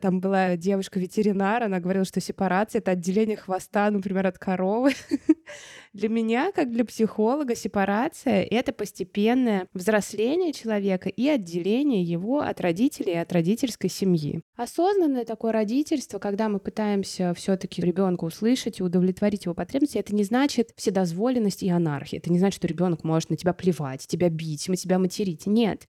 Там была девушка-ветеринар, она говорила, что сепарация — это отделение хвоста, например, от коровы. Для меня, как для психолога, сепарация — это постепенное взросление человека и отделение его от родителей и от родительской семьи. Осознанное такое родительство, когда мы пытаемся все таки ребенка услышать и удовлетворить его потребности, это не значит вседозволенность и анархия. Это не значит, что ребенок может на тебя плевать, тебя бить, мы тебя материть. Нет.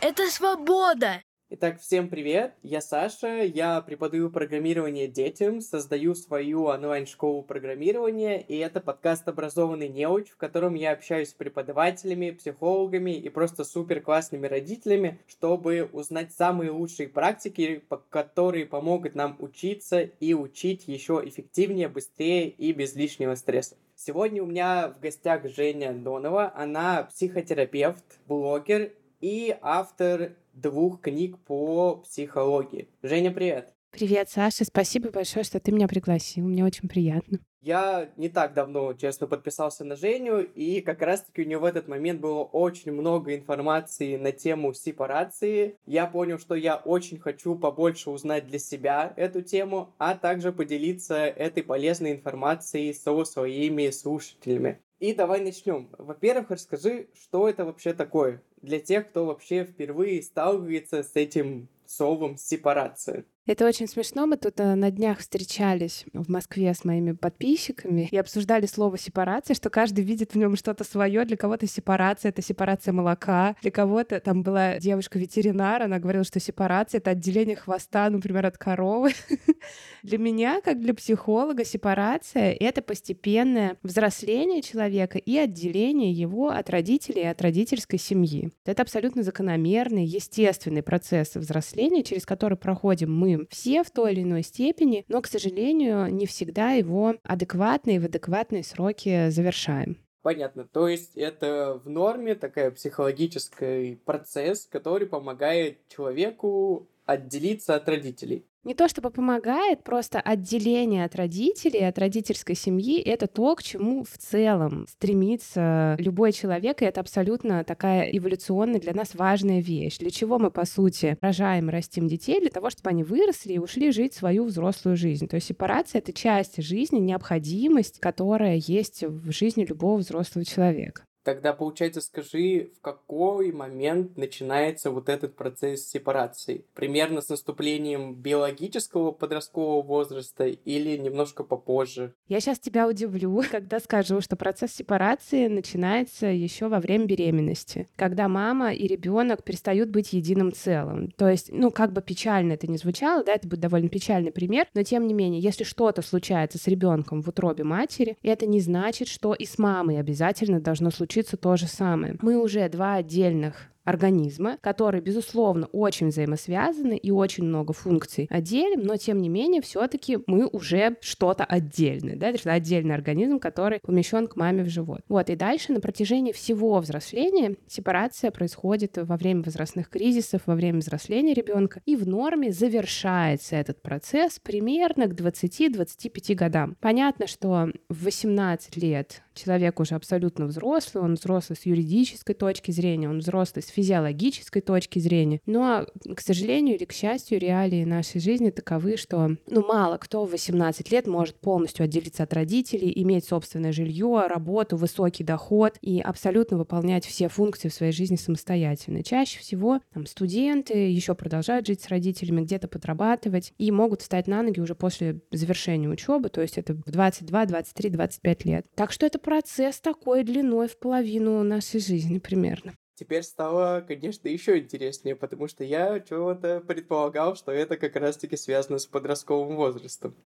Это свобода. Итак, всем привет! Я Саша, я преподаю программирование детям, создаю свою онлайн-школу программирования, и это подкаст «Образованный неуч», в котором я общаюсь с преподавателями, психологами и просто супер классными родителями, чтобы узнать самые лучшие практики, которые помогут нам учиться и учить еще эффективнее, быстрее и без лишнего стресса. Сегодня у меня в гостях Женя Донова, она психотерапевт, блогер и автор двух книг по психологии. Женя, привет! Привет, Саша, спасибо большое, что ты меня пригласил, мне очень приятно. Я не так давно, честно, подписался на Женю, и как раз-таки у нее в этот момент было очень много информации на тему сепарации. Я понял, что я очень хочу побольше узнать для себя эту тему, а также поделиться этой полезной информацией со своими слушателями. И давай начнем. Во-первых, расскажи, что это вообще такое для тех, кто вообще впервые сталкивается с этим словом сепарация. Это очень смешно. Мы тут э, на днях встречались в Москве с моими подписчиками и обсуждали слово сепарация, что каждый видит в нем что-то свое. Для кого-то сепарация — это сепарация молока. Для кого-то там была девушка-ветеринар, она говорила, что сепарация — это отделение хвоста, например, от коровы. Для меня, как для психолога, сепарация — это постепенное взросление человека и отделение его от родителей и от родительской семьи. Это абсолютно закономерный, естественный процесс взросления, через который проходим мы все в той или иной степени, но, к сожалению, не всегда его адекватно и в адекватные сроки завершаем. Понятно. То есть это в норме такая психологический процесс, который помогает человеку отделиться от родителей не то чтобы помогает, просто отделение от родителей, от родительской семьи — это то, к чему в целом стремится любой человек, и это абсолютно такая эволюционная для нас важная вещь. Для чего мы, по сути, рожаем и растим детей? Для того, чтобы они выросли и ушли жить свою взрослую жизнь. То есть сепарация — это часть жизни, необходимость, которая есть в жизни любого взрослого человека. Тогда, получается, скажи, в какой момент начинается вот этот процесс сепарации? Примерно с наступлением биологического подросткового возраста или немножко попозже? Я сейчас тебя удивлю, когда скажу, что процесс сепарации начинается еще во время беременности, когда мама и ребенок перестают быть единым целым. То есть, ну, как бы печально это ни звучало, да, это будет довольно печальный пример, но тем не менее, если что-то случается с ребенком в утробе матери, это не значит, что и с мамой обязательно должно случиться случится то же самое. Мы уже два отдельных организма, которые, безусловно, очень взаимосвязаны и очень много функций отделим, но тем не менее все-таки мы уже что-то отдельное, да, это отдельный организм, который помещен к маме в живот. Вот, и дальше на протяжении всего взросления сепарация происходит во время возрастных кризисов, во время взросления ребенка, и в норме завершается этот процесс примерно к 20-25 годам. Понятно, что в 18 лет человек уже абсолютно взрослый, он взрослый с юридической точки зрения, он взрослый с физиологической точки зрения. Но, к сожалению или к счастью, реалии нашей жизни таковы, что ну, мало кто в 18 лет может полностью отделиться от родителей, иметь собственное жилье, работу, высокий доход и абсолютно выполнять все функции в своей жизни самостоятельно. Чаще всего там, студенты еще продолжают жить с родителями, где-то подрабатывать и могут встать на ноги уже после завершения учебы, то есть это в 22, 23, 25 лет. Так что это процесс такой длиной в половину нашей жизни примерно. Теперь стало, конечно, еще интереснее, потому что я чего-то предполагал, что это как раз-таки связано с подростковым возрастом.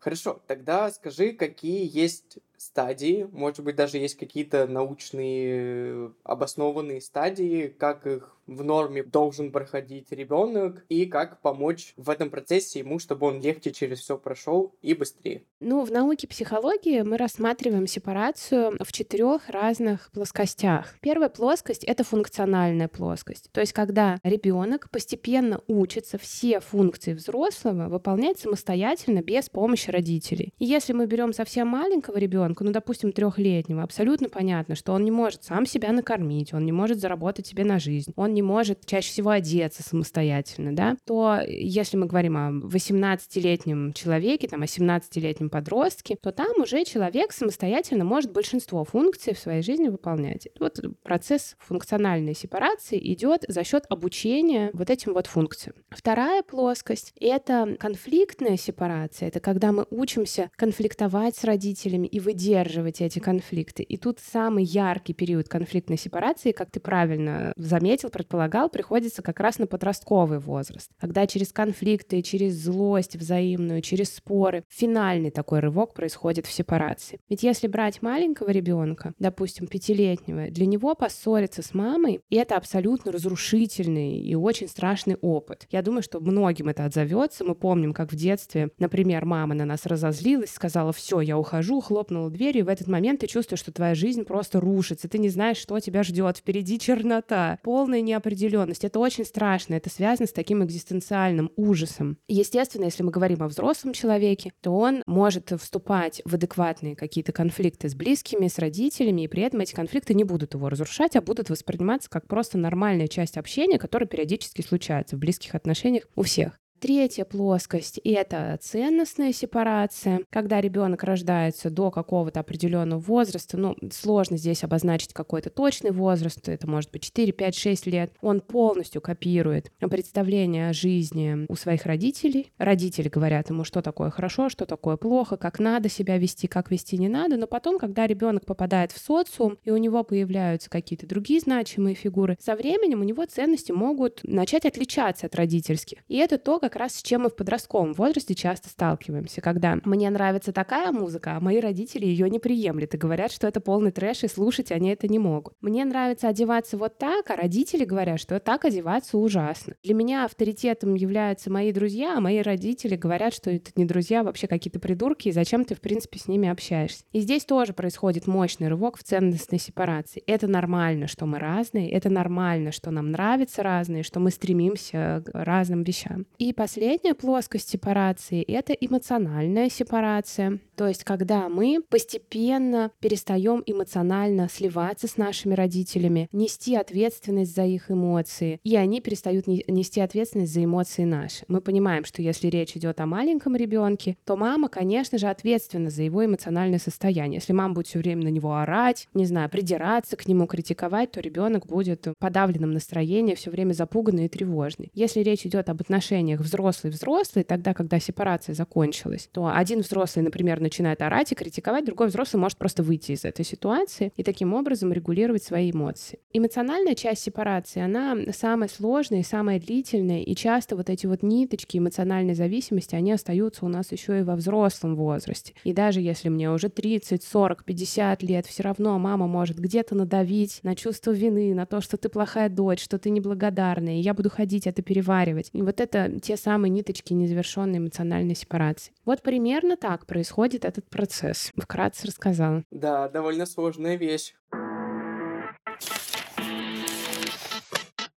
Хорошо, тогда скажи, какие есть стадии, может быть, даже есть какие-то научные обоснованные стадии, как их в норме должен проходить ребенок и как помочь в этом процессе ему, чтобы он легче через все прошел и быстрее. Ну, в науке психологии мы рассматриваем сепарацию в четырех разных плоскостях. Первая плоскость это функциональная плоскость. То есть, когда ребенок постепенно учится все функции взрослого выполнять самостоятельно без помощи родителей. И если мы берем совсем маленького ребенка, ну, допустим, трехлетнего, абсолютно понятно, что он не может сам себя накормить, он не может заработать себе на жизнь, он не может чаще всего одеться самостоятельно, да, то если мы говорим о 18-летнем человеке, там, о 17-летнем подростке, то там уже человек самостоятельно может большинство функций в своей жизни выполнять. Вот процесс функциональной сепарации идет за счет обучения вот этим вот функциям. Вторая плоскость — это конфликтная сепарация. Это когда мы учимся конфликтовать с родителями и выдерживать эти конфликты. И тут самый яркий период конфликтной сепарации, как ты правильно заметил, предполагал, приходится как раз на подростковый возраст, когда через конфликты, через злость взаимную, через споры финальный такой рывок происходит в сепарации. Ведь если брать маленького ребенка, допустим, пятилетнего, для него поссориться с мамой — это абсолютно разрушительный и очень страшный опыт. Я думаю, что многим это отзовется. Мы помним, как в детстве, например, мама на нас разозлилась, сказала, все, я ухожу, хлопнула дверью, и в этот момент ты чувствуешь, что твоя жизнь просто рушится, ты не знаешь, что тебя ждет, впереди чернота, полная неопределенность. Это очень страшно, это связано с таким экзистенциальным ужасом. Естественно, если мы говорим о взрослом человеке, то он может вступать в адекватные какие-то конфликты с близкими, с родителями, и при этом эти конфликты не будут его разрушать, а будут восприниматься как просто нормальная часть общения, которая периодически случается в близких отношениях у всех. Третья плоскость — это ценностная сепарация, когда ребенок рождается до какого-то определенного возраста. Ну, сложно здесь обозначить какой-то точный возраст, это может быть 4, 5, 6 лет. Он полностью копирует представление о жизни у своих родителей. Родители говорят ему, что такое хорошо, что такое плохо, как надо себя вести, как вести не надо. Но потом, когда ребенок попадает в социум, и у него появляются какие-то другие значимые фигуры, со временем у него ценности могут начать отличаться от родительских. И это то, как как раз с чем мы в подростковом возрасте часто сталкиваемся, когда мне нравится такая музыка, а мои родители ее не приемлют и говорят, что это полный трэш, и слушать они это не могут. Мне нравится одеваться вот так, а родители говорят, что так одеваться ужасно. Для меня авторитетом являются мои друзья, а мои родители говорят, что это не друзья, а вообще какие-то придурки, и зачем ты, в принципе, с ними общаешься. И здесь тоже происходит мощный рывок в ценностной сепарации. Это нормально, что мы разные, это нормально, что нам нравится разные, что мы стремимся к разным вещам. И последняя плоскость сепарации — это эмоциональная сепарация. То есть, когда мы постепенно перестаем эмоционально сливаться с нашими родителями, нести ответственность за их эмоции, и они перестают нести ответственность за эмоции наши. Мы понимаем, что если речь идет о маленьком ребенке, то мама, конечно же, ответственна за его эмоциональное состояние. Если мама будет все время на него орать, не знаю, придираться к нему, критиковать, то ребенок будет в подавленном настроении, все время запуганный и тревожный. Если речь идет об отношениях взрослый-взрослый, тогда, когда сепарация закончилась, то один взрослый, например, начинает орать и критиковать, другой взрослый может просто выйти из этой ситуации и таким образом регулировать свои эмоции. Эмоциональная часть сепарации, она самая сложная и самая длительная, и часто вот эти вот ниточки эмоциональной зависимости, они остаются у нас еще и во взрослом возрасте. И даже если мне уже 30, 40, 50 лет, все равно мама может где-то надавить на чувство вины, на то, что ты плохая дочь, что ты неблагодарная, и я буду ходить это переваривать. И вот это те самые ниточки незавершенной эмоциональной сепарации. Вот примерно так происходит этот процесс. Вкратце рассказала. Да, довольно сложная вещь.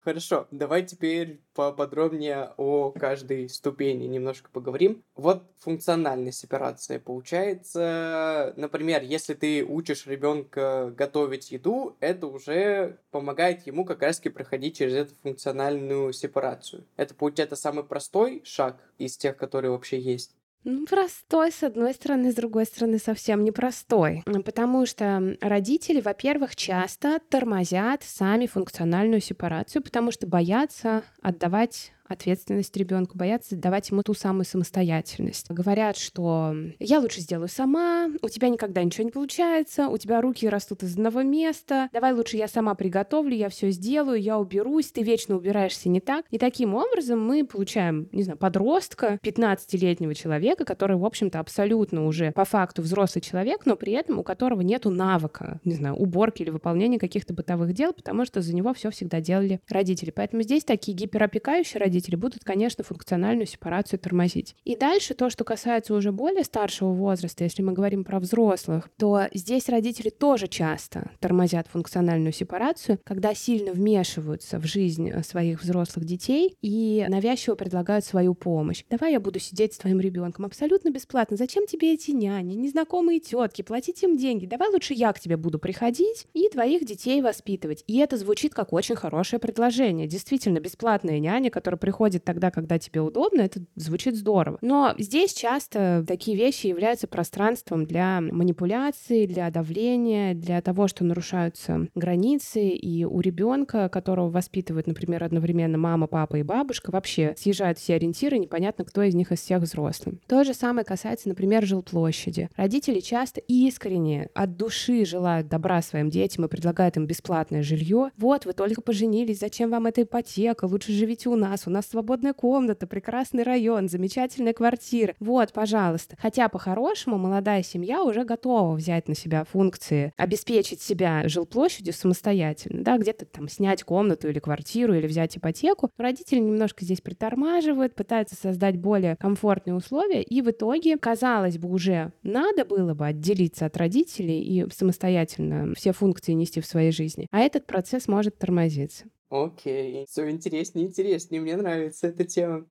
Хорошо, давай теперь поподробнее о каждой ступени немножко поговорим. Вот функциональная сепарация получается, например, если ты учишь ребенка готовить еду, это уже помогает ему как раз-таки проходить через эту функциональную сепарацию. Это получается самый простой шаг из тех, которые вообще есть. Ну, простой, с одной стороны, с другой стороны, совсем непростой. Потому что родители, во-первых, часто тормозят сами функциональную сепарацию, потому что боятся отдавать ответственность ребенку, боятся давать ему ту самую самостоятельность. Говорят, что я лучше сделаю сама, у тебя никогда ничего не получается, у тебя руки растут из одного места, давай лучше я сама приготовлю, я все сделаю, я уберусь, ты вечно убираешься не так. И таким образом мы получаем, не знаю, подростка, 15-летнего человека, который, в общем-то, абсолютно уже по факту взрослый человек, но при этом у которого нету навыка, не знаю, уборки или выполнения каких-то бытовых дел, потому что за него все всегда делали родители. Поэтому здесь такие гиперопекающие родители будут, конечно, функциональную сепарацию тормозить. И дальше то, что касается уже более старшего возраста, если мы говорим про взрослых, то здесь родители тоже часто тормозят функциональную сепарацию, когда сильно вмешиваются в жизнь своих взрослых детей и навязчиво предлагают свою помощь. Давай я буду сидеть с твоим ребенком абсолютно бесплатно. Зачем тебе эти няни, незнакомые тетки, платить им деньги? Давай лучше я к тебе буду приходить и твоих детей воспитывать. И это звучит как очень хорошее предложение. Действительно, бесплатная няня, которая приходит тогда, когда тебе удобно, это звучит здорово. Но здесь часто такие вещи являются пространством для манипуляции, для давления, для того, что нарушаются границы, и у ребенка, которого воспитывают, например, одновременно мама, папа и бабушка, вообще съезжают все ориентиры, непонятно, кто из них из всех взрослым. То же самое касается, например, жилплощади. Родители часто искренне от души желают добра своим детям и предлагают им бесплатное жилье. Вот, вы только поженились, зачем вам эта ипотека? Лучше живите у нас, у нас свободная комната, прекрасный район, замечательная квартира. Вот, пожалуйста. Хотя по-хорошему молодая семья уже готова взять на себя функции, обеспечить себя жилплощадью самостоятельно, да, где-то там снять комнату или квартиру или взять ипотеку. Но родители немножко здесь притормаживают, пытаются создать более комфортные условия, и в итоге, казалось бы, уже надо было бы отделиться от родителей и самостоятельно все функции нести в своей жизни. А этот процесс может тормозиться. Окей, все интереснее, интереснее, мне нравится эта тема.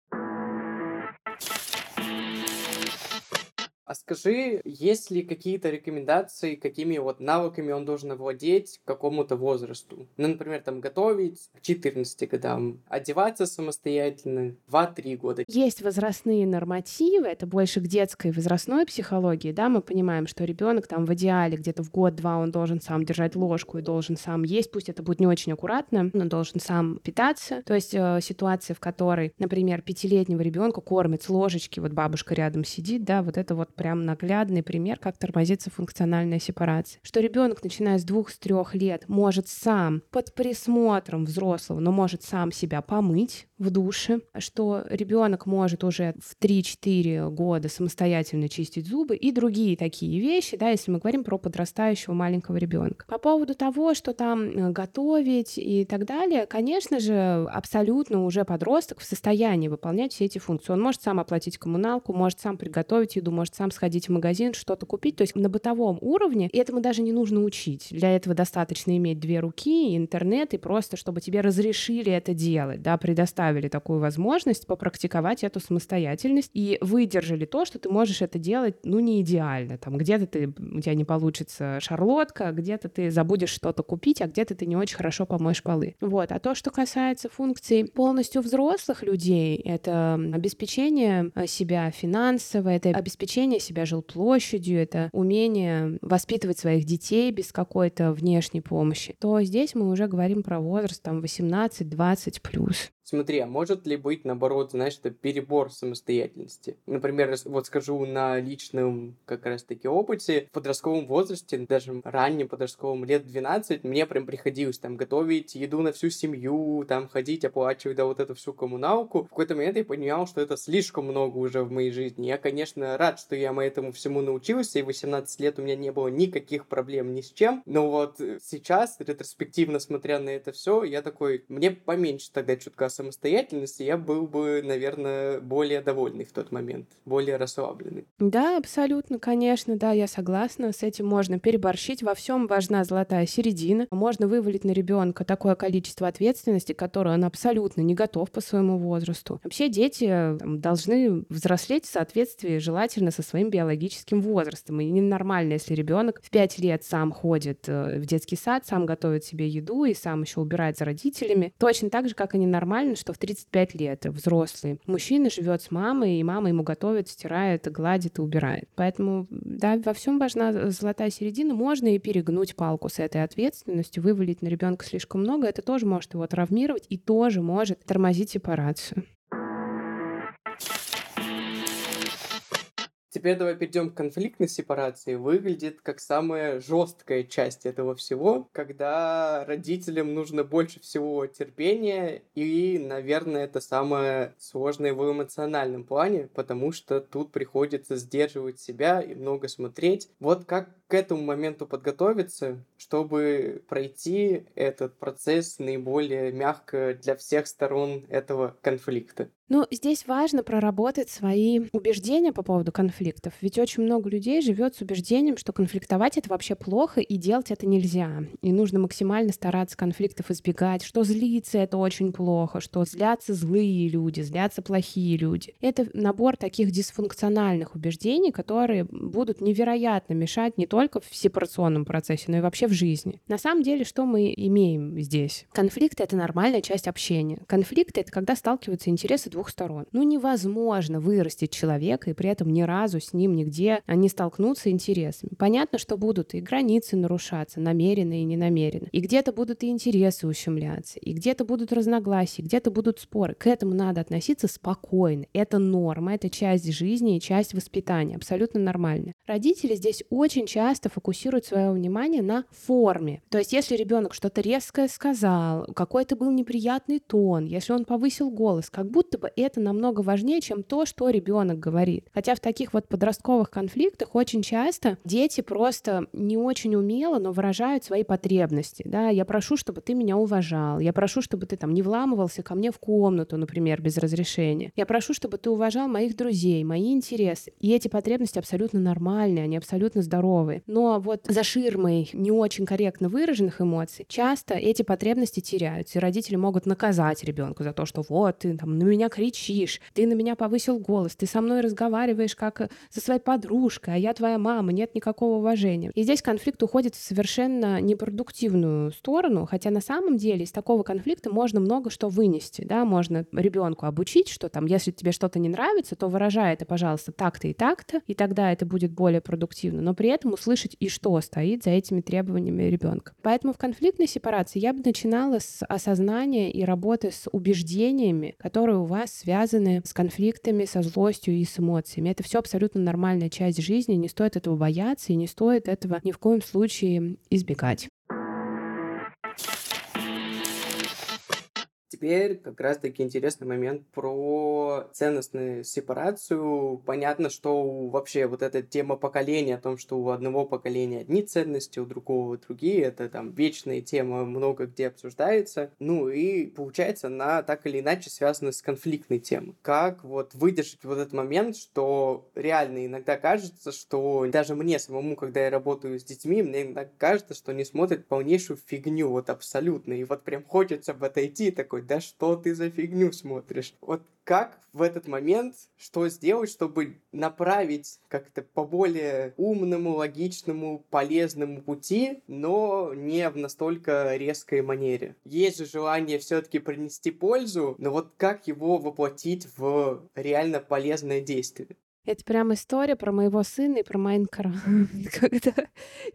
А скажи, есть ли какие-то рекомендации, какими вот навыками он должен овладеть к какому-то возрасту? Ну, например, там готовить к 14 годам, одеваться самостоятельно 2-3 года. Есть возрастные нормативы, это больше к детской возрастной психологии, да, мы понимаем, что ребенок там в идеале где-то в год-два он должен сам держать ложку и должен сам есть, пусть это будет не очень аккуратно, но должен сам питаться. То есть э, ситуация, в которой, например, пятилетнего ребенка кормят с ложечки, вот бабушка рядом сидит, да, вот это вот прям наглядный пример, как тормозится функциональная сепарация. Что ребенок, начиная с двух, с трех лет, может сам под присмотром взрослого, но может сам себя помыть, в душе, что ребенок может уже в 3-4 года самостоятельно чистить зубы и другие такие вещи, да, если мы говорим про подрастающего маленького ребенка. По поводу того, что там э, готовить и так далее, конечно же, абсолютно уже подросток в состоянии выполнять все эти функции. Он может сам оплатить коммуналку, может сам приготовить еду, может сам сходить в магазин, что-то купить. То есть на бытовом уровне, и этому даже не нужно учить. Для этого достаточно иметь две руки, интернет, и просто, чтобы тебе разрешили это делать, да, предоставили такую возможность попрактиковать эту самостоятельность и выдержали то, что ты можешь это делать, ну, не идеально. Там где-то ты, у тебя не получится шарлотка, где-то ты забудешь что-то купить, а где-то ты не очень хорошо помоешь полы. Вот. А то, что касается функций полностью взрослых людей, это обеспечение э, себя финансово, это обеспечение себя жилплощадью, это умение воспитывать своих детей без какой-то внешней помощи, то здесь мы уже говорим про возраст там 18-20 плюс. Смотри, а может ли быть, наоборот, знаешь, это перебор самостоятельности? Например, вот скажу на личном как раз-таки опыте, в подростковом возрасте, даже раннем подростковом, лет 12, мне прям приходилось там готовить еду на всю семью, там ходить, оплачивать, да, вот эту всю коммуналку. В какой-то момент я понял, что это слишком много уже в моей жизни. Я, конечно, рад, что я этому всему научился, и 18 лет у меня не было никаких проблем ни с чем, но вот сейчас, ретроспективно смотря на это все, я такой, мне поменьше тогда чутка самостоятельности, я был бы, наверное, более довольный в тот момент, более расслабленный. Да, абсолютно, конечно, да, я согласна. С этим можно переборщить. Во всем важна золотая середина. Можно вывалить на ребенка такое количество ответственности, которое он абсолютно не готов по своему возрасту. Вообще дети там, должны взрослеть в соответствии желательно со своим биологическим возрастом. И ненормально, если ребенок в 5 лет сам ходит э, в детский сад, сам готовит себе еду и сам еще убирает за родителями. Точно так же, как и ненормально нормально, что в 35 лет взрослый мужчина живет с мамой, и мама ему готовит, стирает, гладит и убирает. Поэтому, да, во всем важна золотая середина. Можно и перегнуть палку с этой ответственностью, вывалить на ребенка слишком много. Это тоже может его травмировать и тоже может тормозить сепарацию. Теперь давай перейдем к конфликтной сепарации. Выглядит как самая жесткая часть этого всего, когда родителям нужно больше всего терпения, и, наверное, это самое сложное в эмоциональном плане, потому что тут приходится сдерживать себя и много смотреть. Вот как к этому моменту подготовиться, чтобы пройти этот процесс наиболее мягко для всех сторон этого конфликта? Ну, здесь важно проработать свои убеждения по поводу конфликтов. Ведь очень много людей живет с убеждением, что конфликтовать это вообще плохо и делать это нельзя. И нужно максимально стараться конфликтов избегать, что злиться это очень плохо, что злятся злые люди, злятся плохие люди. Это набор таких дисфункциональных убеждений, которые будут невероятно мешать не только в сепарационном процессе, но и вообще в жизни. На самом деле, что мы имеем здесь? Конфликты — это нормальная часть общения. Конфликты — это когда сталкиваются интересы двух двух сторон. Ну, невозможно вырастить человека и при этом ни разу с ним нигде не столкнуться интересами. Понятно, что будут и границы нарушаться, намеренно и ненамеренно. И где-то будут и интересы ущемляться, и где-то будут разногласия, где-то будут споры. К этому надо относиться спокойно. Это норма, это часть жизни и часть воспитания. Абсолютно нормально. Родители здесь очень часто фокусируют свое внимание на форме. То есть, если ребенок что-то резкое сказал, какой-то был неприятный тон, если он повысил голос, как будто бы это намного важнее, чем то, что ребенок говорит. Хотя в таких вот подростковых конфликтах очень часто дети просто не очень умело, но выражают свои потребности. Да, я прошу, чтобы ты меня уважал, я прошу, чтобы ты там не вламывался ко мне в комнату, например, без разрешения. Я прошу, чтобы ты уважал моих друзей, мои интересы. И эти потребности абсолютно нормальные, они абсолютно здоровые. Но вот за ширмой не очень корректно выраженных эмоций часто эти потребности теряются, и родители могут наказать ребенка за то, что вот ты там на меня кричишь, ты на меня повысил голос, ты со мной разговариваешь как со своей подружкой, а я твоя мама, нет никакого уважения. И здесь конфликт уходит в совершенно непродуктивную сторону, хотя на самом деле из такого конфликта можно много что вынести, да, можно ребенку обучить, что там, если тебе что-то не нравится, то выражай это, пожалуйста, так-то и так-то, и тогда это будет более продуктивно, но при этом услышать и что стоит за этими требованиями ребенка. Поэтому в конфликтной сепарации я бы начинала с осознания и работы с убеждениями, которые у вас связаны с конфликтами, со злостью и с эмоциями. Это все абсолютно нормальная часть жизни, не стоит этого бояться и не стоит этого ни в коем случае избегать. Теперь как раз-таки интересный момент про ценностную сепарацию. Понятно, что вообще вот эта тема поколения, о том, что у одного поколения одни ценности, у другого другие, это там вечная тема, много где обсуждается. Ну и получается, она так или иначе связана с конфликтной темой. Как вот выдержать вот этот момент, что реально иногда кажется, что даже мне самому, когда я работаю с детьми, мне иногда кажется, что они смотрят полнейшую фигню, вот абсолютно. И вот прям хочется в это идти такой, да что ты за фигню смотришь? Вот как в этот момент, что сделать, чтобы направить как-то по более умному, логичному, полезному пути, но не в настолько резкой манере. Есть же желание все-таки принести пользу, но вот как его воплотить в реально полезное действие? Это прям история про моего сына и про Майнкрафт. Когда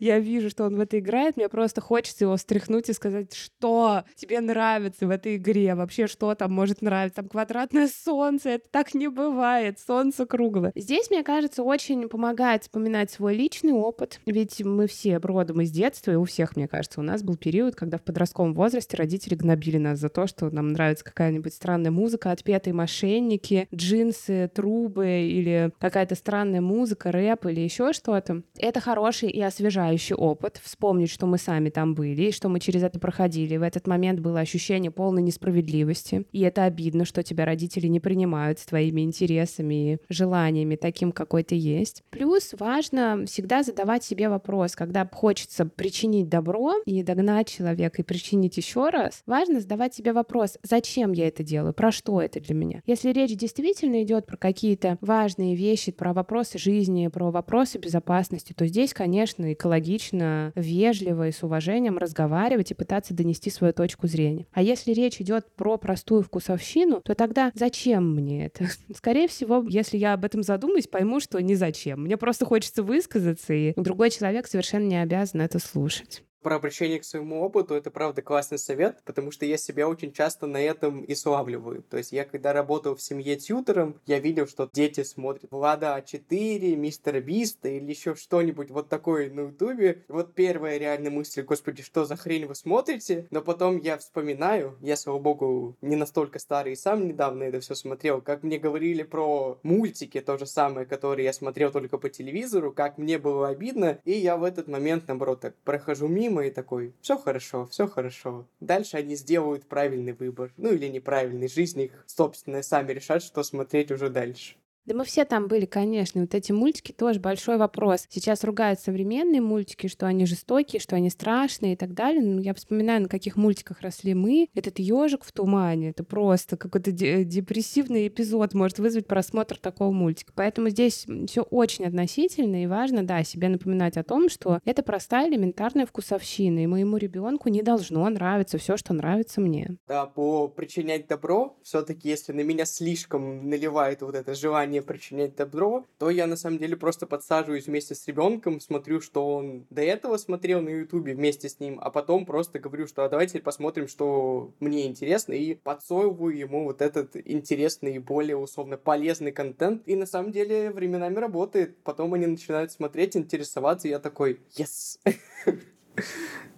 я вижу, что он в это играет, мне просто хочется его встряхнуть и сказать, что тебе нравится в этой игре, вообще что там может нравиться. Там квадратное солнце, это так не бывает, солнце круглое. Здесь, мне кажется, очень помогает вспоминать свой личный опыт, ведь мы все родом из детства, и у всех, мне кажется, у нас был период, когда в подростковом возрасте родители гнобили нас за то, что нам нравится какая-нибудь странная музыка, отпетые мошенники, джинсы, трубы или какая-то странная музыка, рэп или еще что-то. Это хороший и освежающий опыт. Вспомнить, что мы сами там были, и что мы через это проходили. В этот момент было ощущение полной несправедливости. И это обидно, что тебя родители не принимают с твоими интересами и желаниями таким, какой ты есть. Плюс важно всегда задавать себе вопрос, когда хочется причинить добро и догнать человека и причинить еще раз, важно задавать себе вопрос, зачем я это делаю, про что это для меня. Если речь действительно идет про какие-то важные вещи, вещи, про вопросы жизни, про вопросы безопасности, то здесь, конечно, экологично, вежливо и с уважением разговаривать и пытаться донести свою точку зрения. А если речь идет про простую вкусовщину, то тогда зачем мне это? Скорее всего, если я об этом задумаюсь, пойму, что не зачем. Мне просто хочется высказаться, и другой человек совершенно не обязан это слушать. Про обращение к своему опыту, это правда классный совет, потому что я себя очень часто на этом и славливаю. То есть я когда работал в семье тьютером, я видел, что дети смотрят Влада А4, Мистера Биста или еще что-нибудь вот такое на Ютубе. Вот первая реальная мысль, господи, что за хрень вы смотрите? Но потом я вспоминаю, я, слава богу, не настолько старый и сам недавно это все смотрел, как мне говорили про мультики, то же самое, которые я смотрел только по телевизору, как мне было обидно, и я в этот момент, наоборот, так прохожу мимо и такой, все хорошо, все хорошо. Дальше они сделают правильный выбор, ну или неправильный, жизнь их собственная, сами решат, что смотреть уже дальше. Да мы все там были, конечно. Вот эти мультики тоже большой вопрос. Сейчас ругают современные мультики, что они жестокие, что они страшные и так далее. Но я вспоминаю, на каких мультиках росли мы. Этот ежик в тумане, это просто какой-то депрессивный эпизод может вызвать просмотр такого мультика. Поэтому здесь все очень относительно и важно, да, себе напоминать о том, что это простая элементарная вкусовщина, и моему ребенку не должно нравиться все, что нравится мне. Да, по причинять добро, все-таки, если на меня слишком наливает вот это желание желание причинять добро, то я на самом деле просто подсаживаюсь вместе с ребенком, смотрю, что он до этого смотрел на Ютубе вместе с ним, а потом просто говорю, что а давайте посмотрим, что мне интересно, и подсовываю ему вот этот интересный и более условно полезный контент. И на самом деле временами работает. Потом они начинают смотреть, интересоваться, и я такой, yes!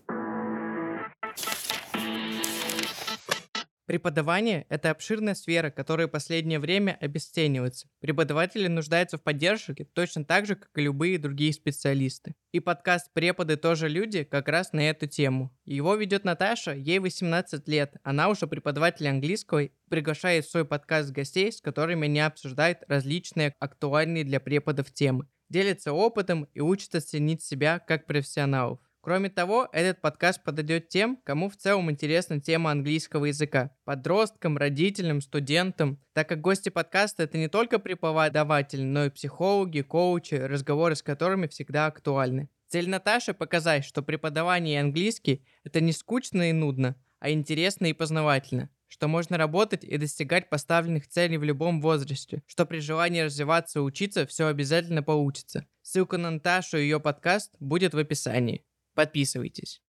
Преподавание — это обширная сфера, которая в последнее время обесценивается. Преподаватели нуждаются в поддержке точно так же, как и любые другие специалисты. И подкаст «Преподы тоже люди» как раз на эту тему. Его ведет Наташа, ей 18 лет. Она уже преподаватель английского и приглашает в свой подкаст гостей, с которыми они обсуждают различные актуальные для преподов темы. Делится опытом и учится ценить себя как профессионалов. Кроме того, этот подкаст подойдет тем, кому в целом интересна тема английского языка. Подросткам, родителям, студентам. Так как гости подкаста это не только преподаватели, но и психологи, коучи, разговоры с которыми всегда актуальны. Цель Наташи показать, что преподавание английский это не скучно и нудно, а интересно и познавательно что можно работать и достигать поставленных целей в любом возрасте, что при желании развиваться и учиться все обязательно получится. Ссылка на Наташу и ее подкаст будет в описании. Подписывайтесь.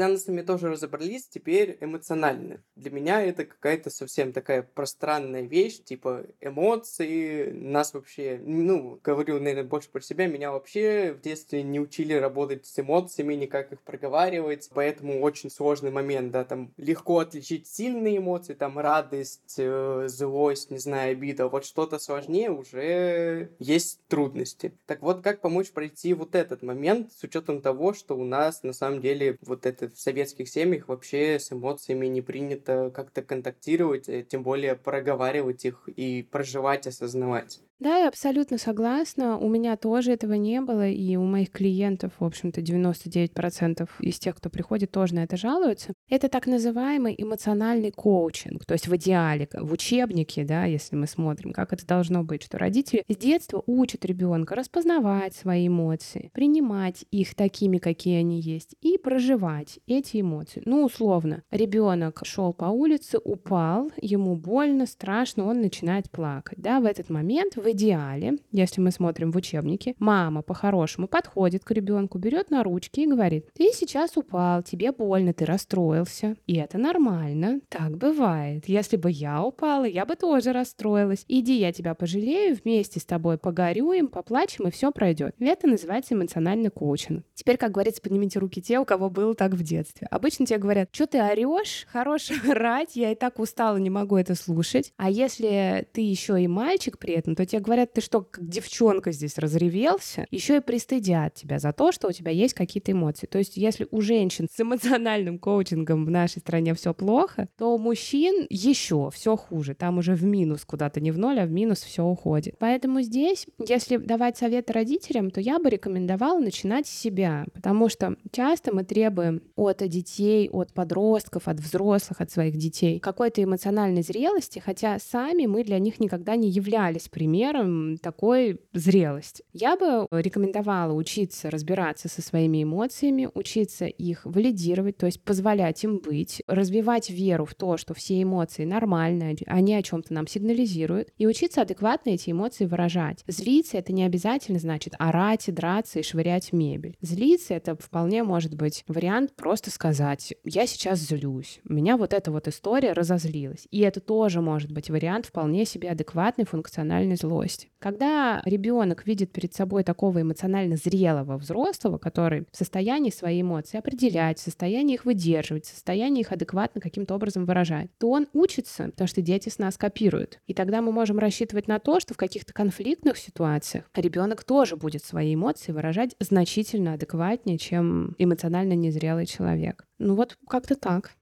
С ценностями тоже разобрались, теперь эмоционально. Для меня это какая-то совсем такая пространная вещь, типа эмоции, нас вообще, ну, говорю, наверное, больше про себя, меня вообще в детстве не учили работать с эмоциями, никак их проговаривать, поэтому очень сложный момент, да, там легко отличить сильные эмоции, там радость, э, злость, не знаю, обида, вот что-то сложнее уже есть трудности. Так вот, как помочь пройти вот этот момент с учетом того, что у нас на самом деле вот это в советских семьях вообще с эмоциями не принято как-то контактировать, э, тем более проговаривать их и проживать, осознавать. Да, я абсолютно согласна. У меня тоже этого не было, и у моих клиентов, в общем-то, 99% из тех, кто приходит, тоже на это жалуются. Это так называемый эмоциональный коучинг, то есть в идеале, в учебнике, да, если мы смотрим, как это должно быть, что родители с детства учат ребенка распознавать свои эмоции, принимать их такими, какие они есть, и проживать эти эмоции. Ну, условно, ребенок шел по улице, упал, ему больно, страшно, он начинает плакать. Да, в этот момент идеале, если мы смотрим в учебнике, мама по-хорошему подходит к ребенку, берет на ручки и говорит, ты сейчас упал, тебе больно, ты расстроился. И это нормально, так бывает. Если бы я упала, я бы тоже расстроилась. Иди, я тебя пожалею, вместе с тобой погорюем, поплачем, и все пройдет. Это называется эмоциональный коучинг. Теперь, как говорится, поднимите руки те, у кого было так в детстве. Обычно тебе говорят, что ты орешь, хорош орать, я и так устала, не могу это слушать. А если ты еще и мальчик при этом, то тебе говорят, ты что, как девчонка здесь разревелся, еще и пристыдят тебя за то, что у тебя есть какие-то эмоции. То есть если у женщин с эмоциональным коучингом в нашей стране все плохо, то у мужчин еще все хуже. Там уже в минус куда-то, не в ноль, а в минус все уходит. Поэтому здесь, если давать совет родителям, то я бы рекомендовала начинать с себя, потому что часто мы требуем от детей, от подростков, от взрослых, от своих детей какой-то эмоциональной зрелости, хотя сами мы для них никогда не являлись примером примером такой зрелости. Я бы рекомендовала учиться разбираться со своими эмоциями, учиться их валидировать, то есть позволять им быть, развивать веру в то, что все эмоции нормальные, они о чем-то нам сигнализируют, и учиться адекватно эти эмоции выражать. Злиться — это не обязательно значит орать, драться и швырять мебель. Злиться — это вполне может быть вариант просто сказать «я сейчас злюсь, меня вот эта вот история разозлилась». И это тоже может быть вариант вполне себе адекватной функциональной злости. Когда ребенок видит перед собой такого эмоционально зрелого взрослого, который в состоянии свои эмоции определять, в состоянии их выдерживать, в состоянии их адекватно каким-то образом выражать, то он учится, потому что дети с нас копируют. И тогда мы можем рассчитывать на то, что в каких-то конфликтных ситуациях ребенок тоже будет свои эмоции выражать значительно адекватнее, чем эмоционально незрелый человек. Ну вот как-то так.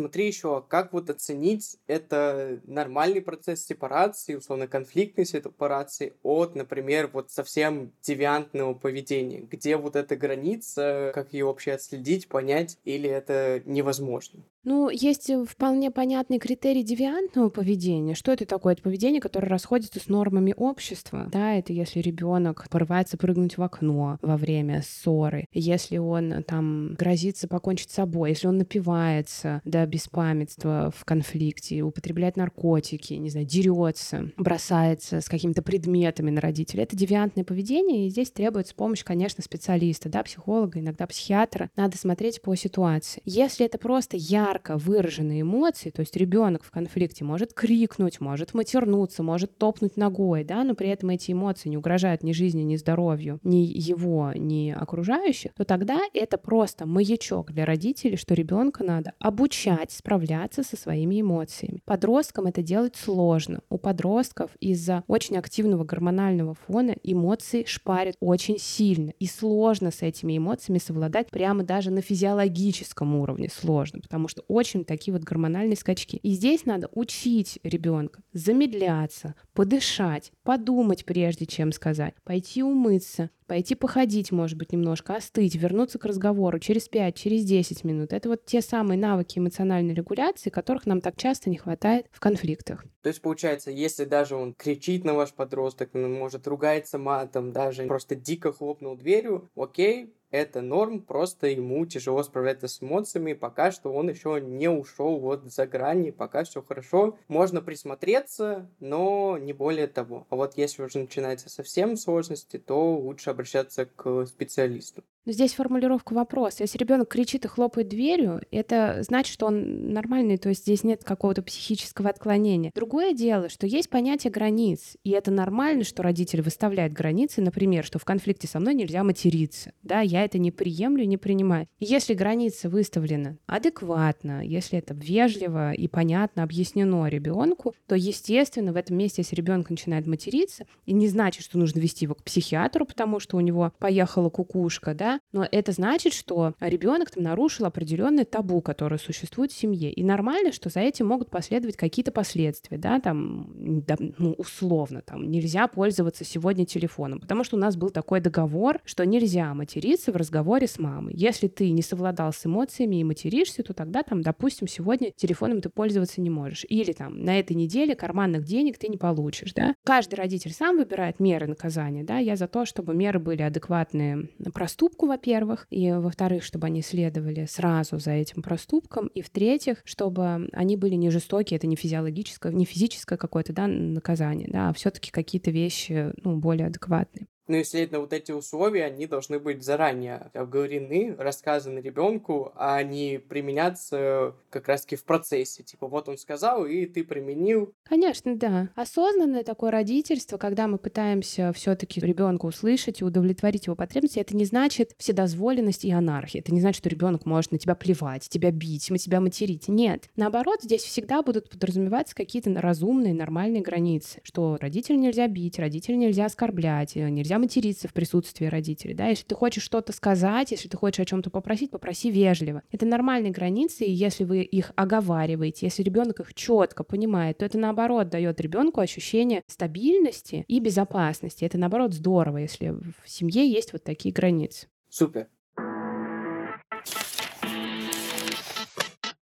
Смотри еще, как вот оценить это нормальный процесс сепарации, условно конфликтной сепарации от, например, вот совсем девиантного поведения, где вот эта граница, как ее вообще отследить, понять, или это невозможно? Ну, есть э, вполне понятный критерий девиантного поведения. Что это такое? Это поведение, которое расходится с нормами общества. Да, это если ребенок порывается прыгнуть в окно во время ссоры, если он там грозится покончить с собой, если он напивается до беспамятства в конфликте, употребляет наркотики, не знаю, дерется, бросается с какими-то предметами на родителей. Это девиантное поведение, и здесь требуется помощь, конечно, специалиста, да, психолога, иногда психиатра. Надо смотреть по ситуации. Если это просто я ярко выраженные эмоции, то есть ребенок в конфликте может крикнуть, может матернуться, может топнуть ногой, да, но при этом эти эмоции не угрожают ни жизни, ни здоровью, ни его, ни окружающих, то тогда это просто маячок для родителей, что ребенка надо обучать справляться со своими эмоциями. Подросткам это делать сложно. У подростков из-за очень активного гормонального фона эмоции шпарят очень сильно. И сложно с этими эмоциями совладать прямо даже на физиологическом уровне сложно, потому что что очень такие вот гормональные скачки. И здесь надо учить ребенка замедляться, подышать, подумать прежде чем сказать, пойти умыться, пойти походить, может быть, немножко, остыть, вернуться к разговору через 5, через 10 минут. Это вот те самые навыки эмоциональной регуляции, которых нам так часто не хватает в конфликтах. То есть, получается, если даже он кричит на ваш подросток, он может ругается матом, даже просто дико хлопнул дверью, окей, это норм, просто ему тяжело справляться с эмоциями, пока что он еще не ушел вот за грани, пока все хорошо. Можно присмотреться, но не более того. А вот если уже начинается совсем сложности, то лучше обращаться к специалисту. Но здесь формулировка вопроса. Если ребенок кричит и хлопает дверью, это значит, что он нормальный, то есть здесь нет какого-то психического отклонения. Другое дело, что есть понятие границ, и это нормально, что родитель выставляет границы, например, что в конфликте со мной нельзя материться. Да, я это не приемлю, не принимаю. И если граница выставлена адекватно, если это вежливо и понятно объяснено ребенку, то, естественно, в этом месте, если ребенок начинает материться, и не значит, что нужно вести его к психиатру, потому что у него поехала кукушка, да, но это значит, что ребенок там нарушил определенное табу, которое существует в семье. И нормально, что за этим могут последовать какие-то последствия, да, там, да, ну, условно, там, нельзя пользоваться сегодня телефоном, потому что у нас был такой договор, что нельзя материться в разговоре с мамой. Если ты не совладал с эмоциями и материшься, то тогда, там, допустим, сегодня телефоном ты пользоваться не можешь. Или там на этой неделе карманных денег ты не получишь, да. Каждый родитель сам выбирает меры наказания, да. Я за то, чтобы меры были адекватные проступку, проступку, во-первых, и, во-вторых, чтобы они следовали сразу за этим проступком, и, в-третьих, чтобы они были не жестокие, это не физиологическое, не физическое какое-то да, наказание, да, а все-таки какие-то вещи ну, более адекватные. И, следовательно, вот эти условия, они должны быть заранее обговорены, рассказаны ребенку, а не применяться как раз-таки в процессе. Типа, вот он сказал, и ты применил. Конечно, да. Осознанное такое родительство, когда мы пытаемся все-таки ребенка услышать и удовлетворить его потребности, это не значит вседозволенность и анархия. Это не значит, что ребенок может на тебя плевать, тебя бить, мы тебя материть. Нет. Наоборот, здесь всегда будут подразумеваться какие-то разумные, нормальные границы, что родителя нельзя бить, родителя нельзя оскорблять, нельзя материться в присутствии родителей, да, если ты хочешь что-то сказать, если ты хочешь о чем-то попросить, попроси вежливо. Это нормальные границы, и если вы их оговариваете, если ребенок их четко понимает, то это наоборот дает ребенку ощущение стабильности и безопасности. Это наоборот здорово, если в семье есть вот такие границы. Супер.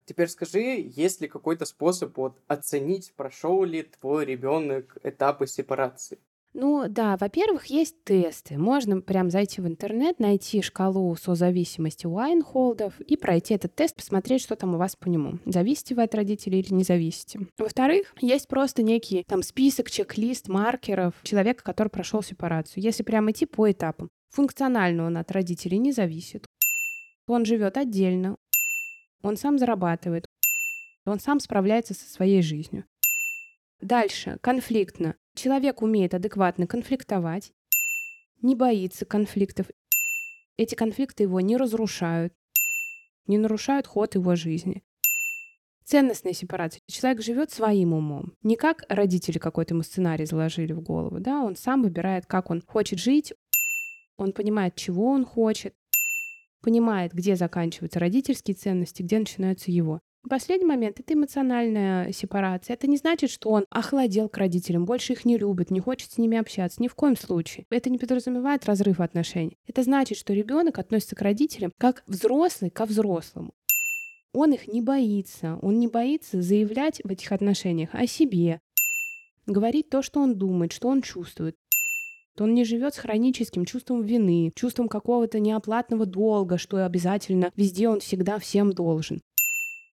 Теперь скажи, есть ли какой-то способ вот оценить, прошел ли твой ребенок этапы сепарации? Ну да, во-первых, есть тесты. Можно прям зайти в интернет, найти шкалу созависимости у Айнхолдов и пройти этот тест, посмотреть, что там у вас по нему. Зависите вы от родителей или не зависите. Во-вторых, есть просто некий там список, чек-лист маркеров человека, который прошел сепарацию. Если прям идти по этапам. Функционально он от родителей не зависит. Он живет отдельно. Он сам зарабатывает. Он сам справляется со своей жизнью. Дальше, конфликтно. Человек умеет адекватно конфликтовать, не боится конфликтов. Эти конфликты его не разрушают, не нарушают ход его жизни. Ценностная сепарация. Человек живет своим умом. Не как родители какой-то ему сценарий заложили в голову. Да? Он сам выбирает, как он хочет жить. Он понимает, чего он хочет. Понимает, где заканчиваются родительские ценности, где начинаются его. Последний момент — это эмоциональная сепарация. Это не значит, что он охладел к родителям, больше их не любит, не хочет с ними общаться. Ни в коем случае. Это не подразумевает разрыв отношений. Это значит, что ребенок относится к родителям как взрослый ко взрослому. Он их не боится. Он не боится заявлять в этих отношениях о себе, говорить то, что он думает, что он чувствует. Он не живет с хроническим чувством вины, чувством какого-то неоплатного долга, что обязательно везде он всегда всем должен.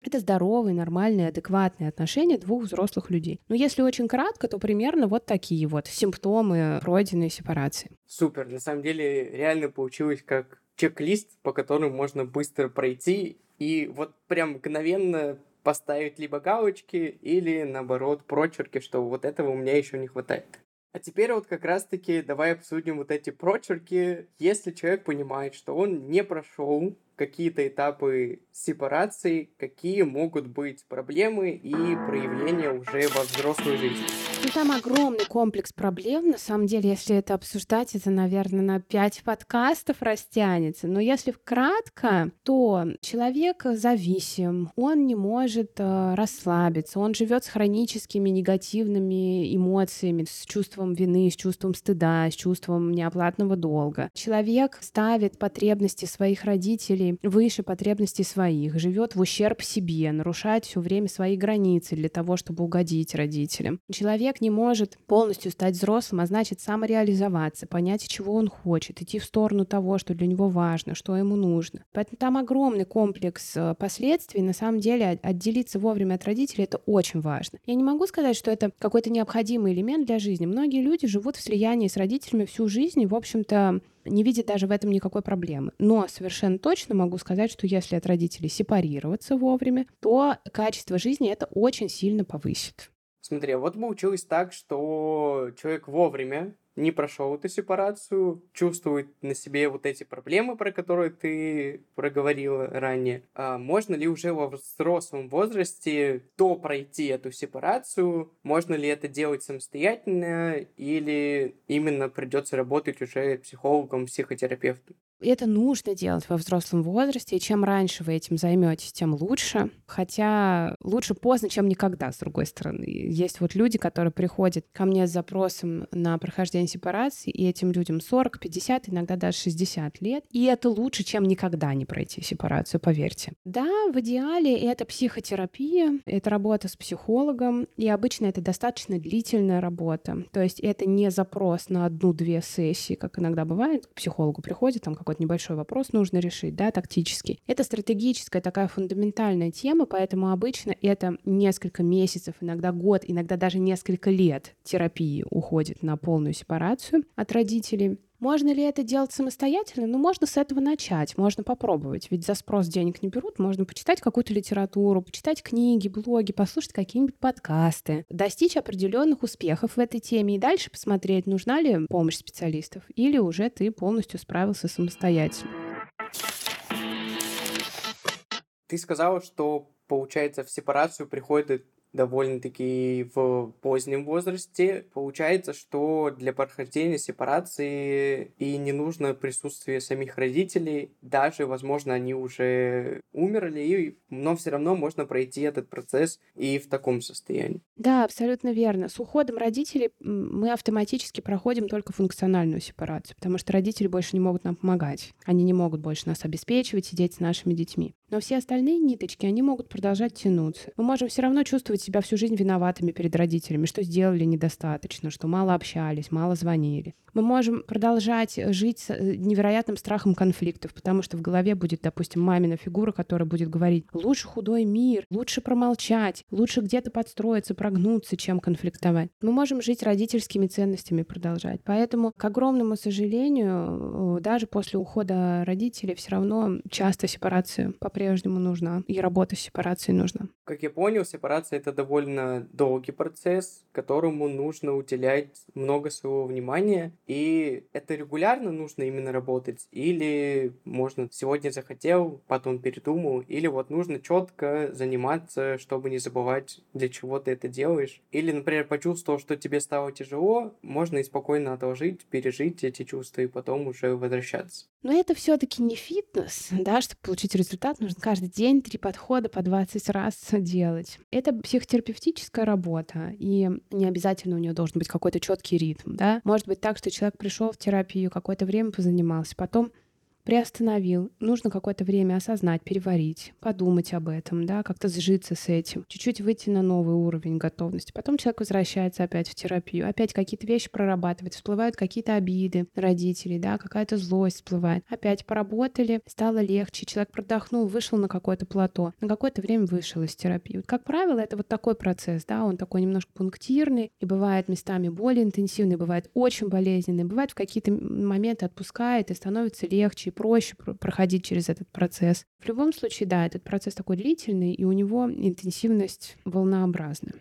Это здоровые, нормальные, адекватные отношения двух взрослых людей. Но если очень кратко, то примерно вот такие вот симптомы пройденной сепарации. Супер, на самом деле реально получилось как чек-лист, по которому можно быстро пройти и вот прям мгновенно поставить либо галочки или наоборот прочерки, что вот этого у меня еще не хватает. А теперь вот как раз-таки давай обсудим вот эти прочерки. Если человек понимает, что он не прошел какие-то этапы сепарации, какие могут быть проблемы и проявления уже во взрослой жизни. Ну, там огромный комплекс проблем. На самом деле, если это обсуждать, это, наверное, на пять подкастов растянется. Но если вкратко, то человек зависим, он не может э, расслабиться, он живет с хроническими негативными эмоциями, с чувством вины, с чувством стыда, с чувством неоплатного долга. Человек ставит потребности своих родителей выше потребностей своих, живет в ущерб себе, нарушает все время свои границы для того, чтобы угодить родителям. Человек человек не может полностью стать взрослым, а значит самореализоваться, понять, чего он хочет, идти в сторону того, что для него важно, что ему нужно. Поэтому там огромный комплекс э, последствий. На самом деле отделиться вовремя от родителей — это очень важно. Я не могу сказать, что это какой-то необходимый элемент для жизни. Многие люди живут в слиянии с родителями всю жизнь и, в общем-то, не видит даже в этом никакой проблемы. Но совершенно точно могу сказать, что если от родителей сепарироваться вовремя, то качество жизни это очень сильно повысит. Смотри, а вот получилось так, что человек вовремя не прошел эту сепарацию, чувствует на себе вот эти проблемы, про которые ты проговорила ранее. А можно ли уже во взрослом возрасте то пройти эту сепарацию? Можно ли это делать самостоятельно или именно придется работать уже психологом, психотерапевтом? Это нужно делать во взрослом возрасте, и чем раньше вы этим займетесь, тем лучше. Хотя лучше поздно, чем никогда, с другой стороны. Есть вот люди, которые приходят ко мне с запросом на прохождение сепарации, и этим людям 40, 50, иногда даже 60 лет. И это лучше, чем никогда не пройти сепарацию, поверьте. Да, в идеале это психотерапия, это работа с психологом, и обычно это достаточно длительная работа. То есть это не запрос на одну-две сессии, как иногда бывает. К психологу приходит, там какой-то небольшой вопрос нужно решить, да, тактический. Это стратегическая такая фундаментальная тема, поэтому обычно это несколько месяцев, иногда год, иногда даже несколько лет терапии уходит на полную сепарацию от родителей. Можно ли это делать самостоятельно? Ну, можно с этого начать, можно попробовать. Ведь за спрос денег не берут, можно почитать какую-то литературу, почитать книги, блоги, послушать какие-нибудь подкасты, достичь определенных успехов в этой теме и дальше посмотреть, нужна ли помощь специалистов или уже ты полностью справился самостоятельно. Ты сказала, что, получается, в сепарацию приходят довольно-таки в позднем возрасте. Получается, что для прохождения сепарации и не нужно присутствие самих родителей, даже, возможно, они уже умерли, но все равно можно пройти этот процесс и в таком состоянии. Да, абсолютно верно. С уходом родителей мы автоматически проходим только функциональную сепарацию, потому что родители больше не могут нам помогать. Они не могут больше нас обеспечивать, сидеть с нашими детьми. Но все остальные ниточки, они могут продолжать тянуться. Мы можем все равно чувствовать себя всю жизнь виноватыми перед родителями, что сделали недостаточно, что мало общались, мало звонили. Мы можем продолжать жить с э, невероятным страхом конфликтов, потому что в голове будет, допустим, мамина фигура, которая будет говорить, лучше худой мир, лучше промолчать, лучше где-то подстроиться, прогнуться, чем конфликтовать. Мы можем жить родительскими ценностями продолжать. Поэтому, к огромному сожалению, э, даже после ухода родителей все равно часто сепарация по-прежнему нужна, и работа с сепарацией нужна. Как я понял, сепарация — это довольно долгий процесс, которому нужно уделять много своего внимания, и это регулярно нужно именно работать, или можно сегодня захотел, потом передумал, или вот нужно четко заниматься, чтобы не забывать, для чего ты это делаешь. Или, например, почувствовал, что тебе стало тяжело, можно и спокойно отложить, пережить эти чувства и потом уже возвращаться. Но это все-таки не фитнес, да, чтобы получить результат, нужно каждый день три подхода по 20 раз делать. Это психотерапевтическая работа, и не обязательно у нее должен быть какой-то четкий ритм, да. Может быть так, что человек пришел в терапию, какое-то время позанимался, потом приостановил. Нужно какое-то время осознать, переварить, подумать об этом, да, как-то сжиться с этим, чуть-чуть выйти на новый уровень готовности. Потом человек возвращается опять в терапию, опять какие-то вещи прорабатывает, всплывают какие-то обиды родителей, да, какая-то злость всплывает. Опять поработали, стало легче, человек продохнул, вышел на какое-то плато, на какое-то время вышел из терапии. Как правило, это вот такой процесс, да, он такой немножко пунктирный, и бывает местами более интенсивный, бывает очень болезненный, бывает в какие-то моменты отпускает и становится легче, проще проходить через этот процесс. В любом случае, да, этот процесс такой длительный, и у него интенсивность волнообразная.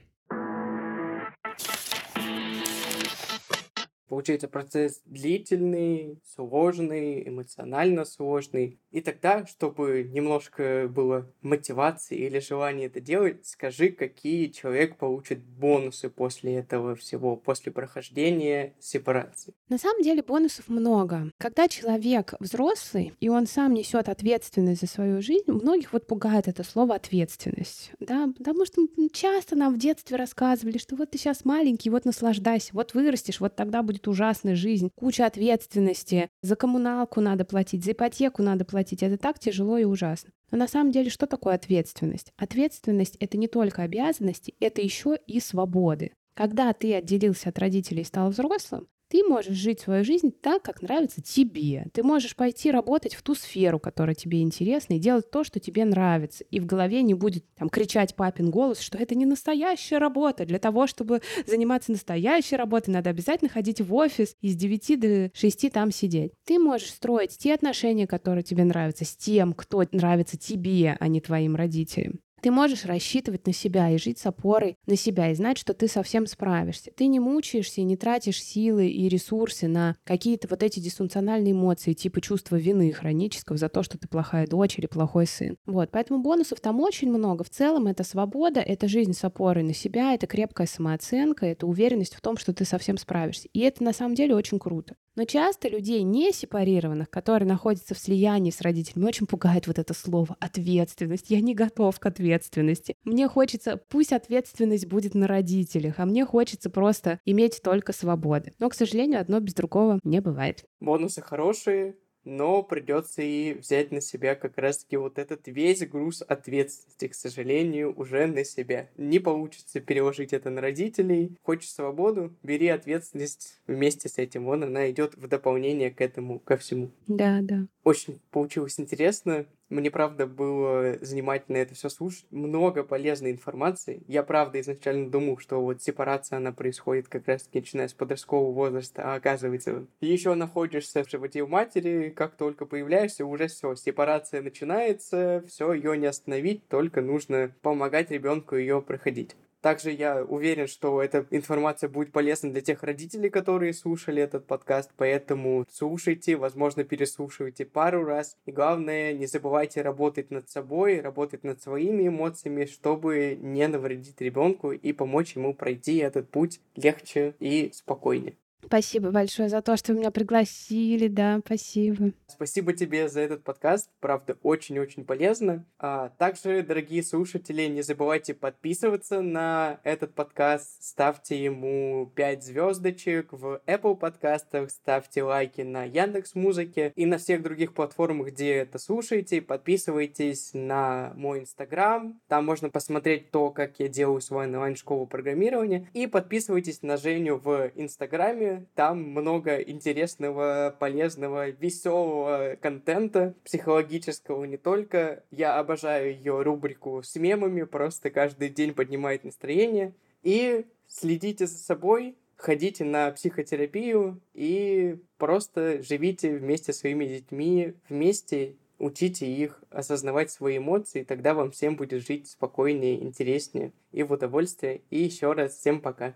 Получается, процесс длительный, сложный, эмоционально сложный. И тогда, чтобы немножко было мотивации или желания это делать, скажи, какие человек получит бонусы после этого всего, после прохождения сепарации. На самом деле бонусов много. Когда человек взрослый, и он сам несет ответственность за свою жизнь, многих вот пугает это слово ответственность. Да? Потому что часто нам в детстве рассказывали, что вот ты сейчас маленький, вот наслаждайся, вот вырастешь, вот тогда будет будет ужасная жизнь, куча ответственности, за коммуналку надо платить, за ипотеку надо платить. Это так тяжело и ужасно. Но на самом деле что такое ответственность? Ответственность — это не только обязанности, это еще и свободы. Когда ты отделился от родителей и стал взрослым, ты можешь жить свою жизнь так, как нравится тебе. Ты можешь пойти работать в ту сферу, которая тебе интересна, и делать то, что тебе нравится. И в голове не будет там кричать папин голос, что это не настоящая работа. Для того, чтобы заниматься настоящей работой, надо обязательно ходить в офис и с 9 до 6 там сидеть. Ты можешь строить те отношения, которые тебе нравятся, с тем, кто нравится тебе, а не твоим родителям. Ты можешь рассчитывать на себя и жить с опорой на себя и знать, что ты совсем справишься. Ты не мучаешься и не тратишь силы и ресурсы на какие-то вот эти дисфункциональные эмоции, типа чувства вины хронического за то, что ты плохая дочь или плохой сын. Вот, поэтому бонусов там очень много. В целом это свобода, это жизнь с опорой на себя, это крепкая самооценка, это уверенность в том, что ты совсем справишься. И это на самом деле очень круто. Но часто людей не сепарированных, которые находятся в слиянии с родителями, очень пугает вот это слово «ответственность». Я не готов к ответственности. Мне хочется, пусть ответственность будет на родителях, а мне хочется просто иметь только свободы. Но, к сожалению, одно без другого не бывает. Бонусы хорошие, но придется и взять на себя как раз-таки вот этот весь груз ответственности, к сожалению, уже на себя. Не получится переложить это на родителей. Хочешь свободу, бери ответственность вместе с этим. Вон она идет в дополнение к этому, ко всему. Да, да. Очень получилось интересно. Мне, правда, было занимательно это все слушать. Много полезной информации. Я, правда, изначально думал, что вот сепарация, она происходит как раз-таки начиная с подросткового возраста, а оказывается, еще находишься в животе у матери, как только появляешься, уже все, сепарация начинается, все, ее не остановить, только нужно помогать ребенку ее проходить. Также я уверен, что эта информация будет полезна для тех родителей, которые слушали этот подкаст, поэтому слушайте, возможно, переслушивайте пару раз. И главное, не забывайте работать над собой, работать над своими эмоциями, чтобы не навредить ребенку и помочь ему пройти этот путь легче и спокойнее. Спасибо большое за то, что меня пригласили, да, спасибо. Спасибо тебе за этот подкаст, правда, очень-очень полезно. А также, дорогие слушатели, не забывайте подписываться на этот подкаст, ставьте ему 5 звездочек в Apple подкастах, ставьте лайки на Яндекс Музыке и на всех других платформах, где это слушаете. Подписывайтесь на мой Инстаграм, там можно посмотреть то, как я делаю свою онлайн-школу программирования. И подписывайтесь на Женю в Инстаграме, там много интересного, полезного, веселого контента, психологического не только. Я обожаю ее рубрику с мемами, просто каждый день поднимает настроение. И следите за собой, ходите на психотерапию и просто живите вместе со своими детьми, вместе учите их осознавать свои эмоции, тогда вам всем будет жить спокойнее, интереснее и в удовольствие. И еще раз всем пока.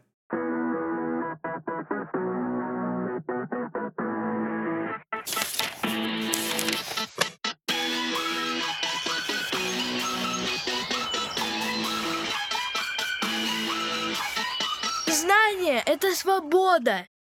свобода!